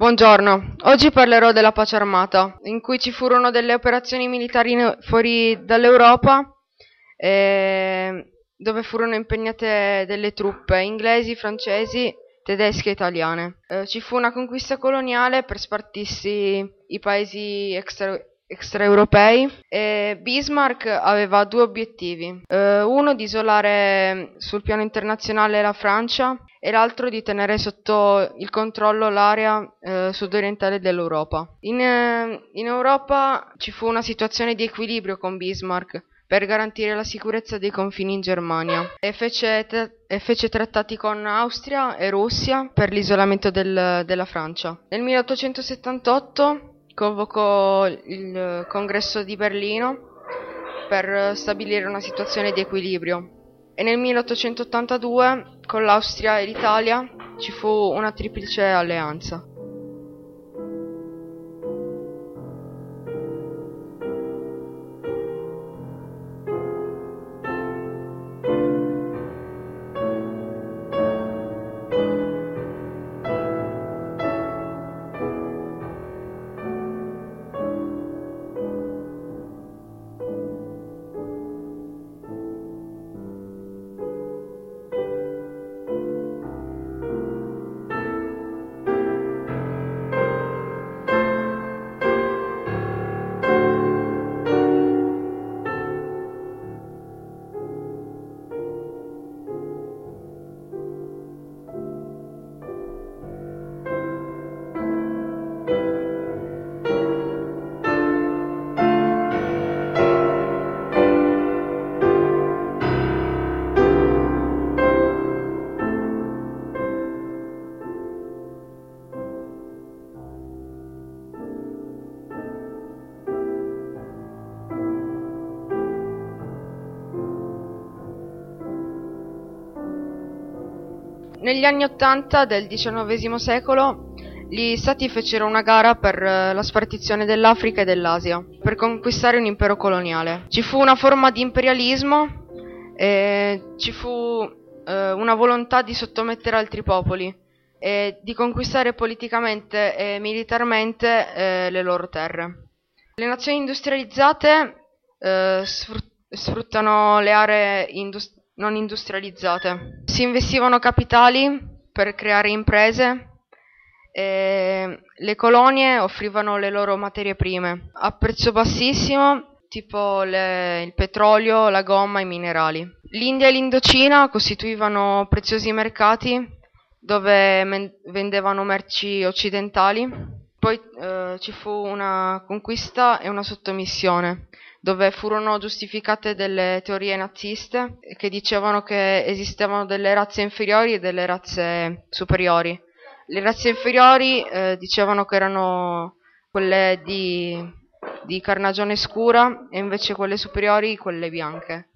Buongiorno, oggi parlerò della pace armata, in cui ci furono delle operazioni militari fuori dall'Europa, eh, dove furono impegnate delle truppe inglesi, francesi, tedesche e italiane. Eh, ci fu una conquista coloniale per spartirsi i paesi extra extraeuropei e Bismarck aveva due obiettivi, eh, uno di isolare sul piano internazionale la Francia e l'altro di tenere sotto il controllo l'area eh, sudorientale dell'Europa. In, eh, in Europa ci fu una situazione di equilibrio con Bismarck per garantire la sicurezza dei confini in Germania e fece, e fece trattati con Austria e Russia per l'isolamento del, della Francia. Nel 1878 convocò il congresso di Berlino per stabilire una situazione di equilibrio e nel 1882 con l'Austria e l'Italia ci fu una triplice alleanza. Negli anni Ottanta del XIX secolo gli stati fecero una gara per eh, la spartizione dell'Africa e dell'Asia, per conquistare un impero coloniale. Ci fu una forma di imperialismo e ci fu eh, una volontà di sottomettere altri popoli e di conquistare politicamente e militarmente eh, le loro terre. Le nazioni industrializzate eh, sfruttano le aree industriali non industrializzate. Si investivano capitali per creare imprese e le colonie offrivano le loro materie prime a prezzo bassissimo, tipo le, il petrolio, la gomma e i minerali. L'India e l'Indocina costituivano preziosi mercati dove men- vendevano merci occidentali. Poi eh, ci fu una conquista e una sottomissione dove furono giustificate delle teorie naziste che dicevano che esistevano delle razze inferiori e delle razze superiori. Le razze inferiori eh, dicevano che erano quelle di, di carnagione scura e invece quelle superiori quelle bianche.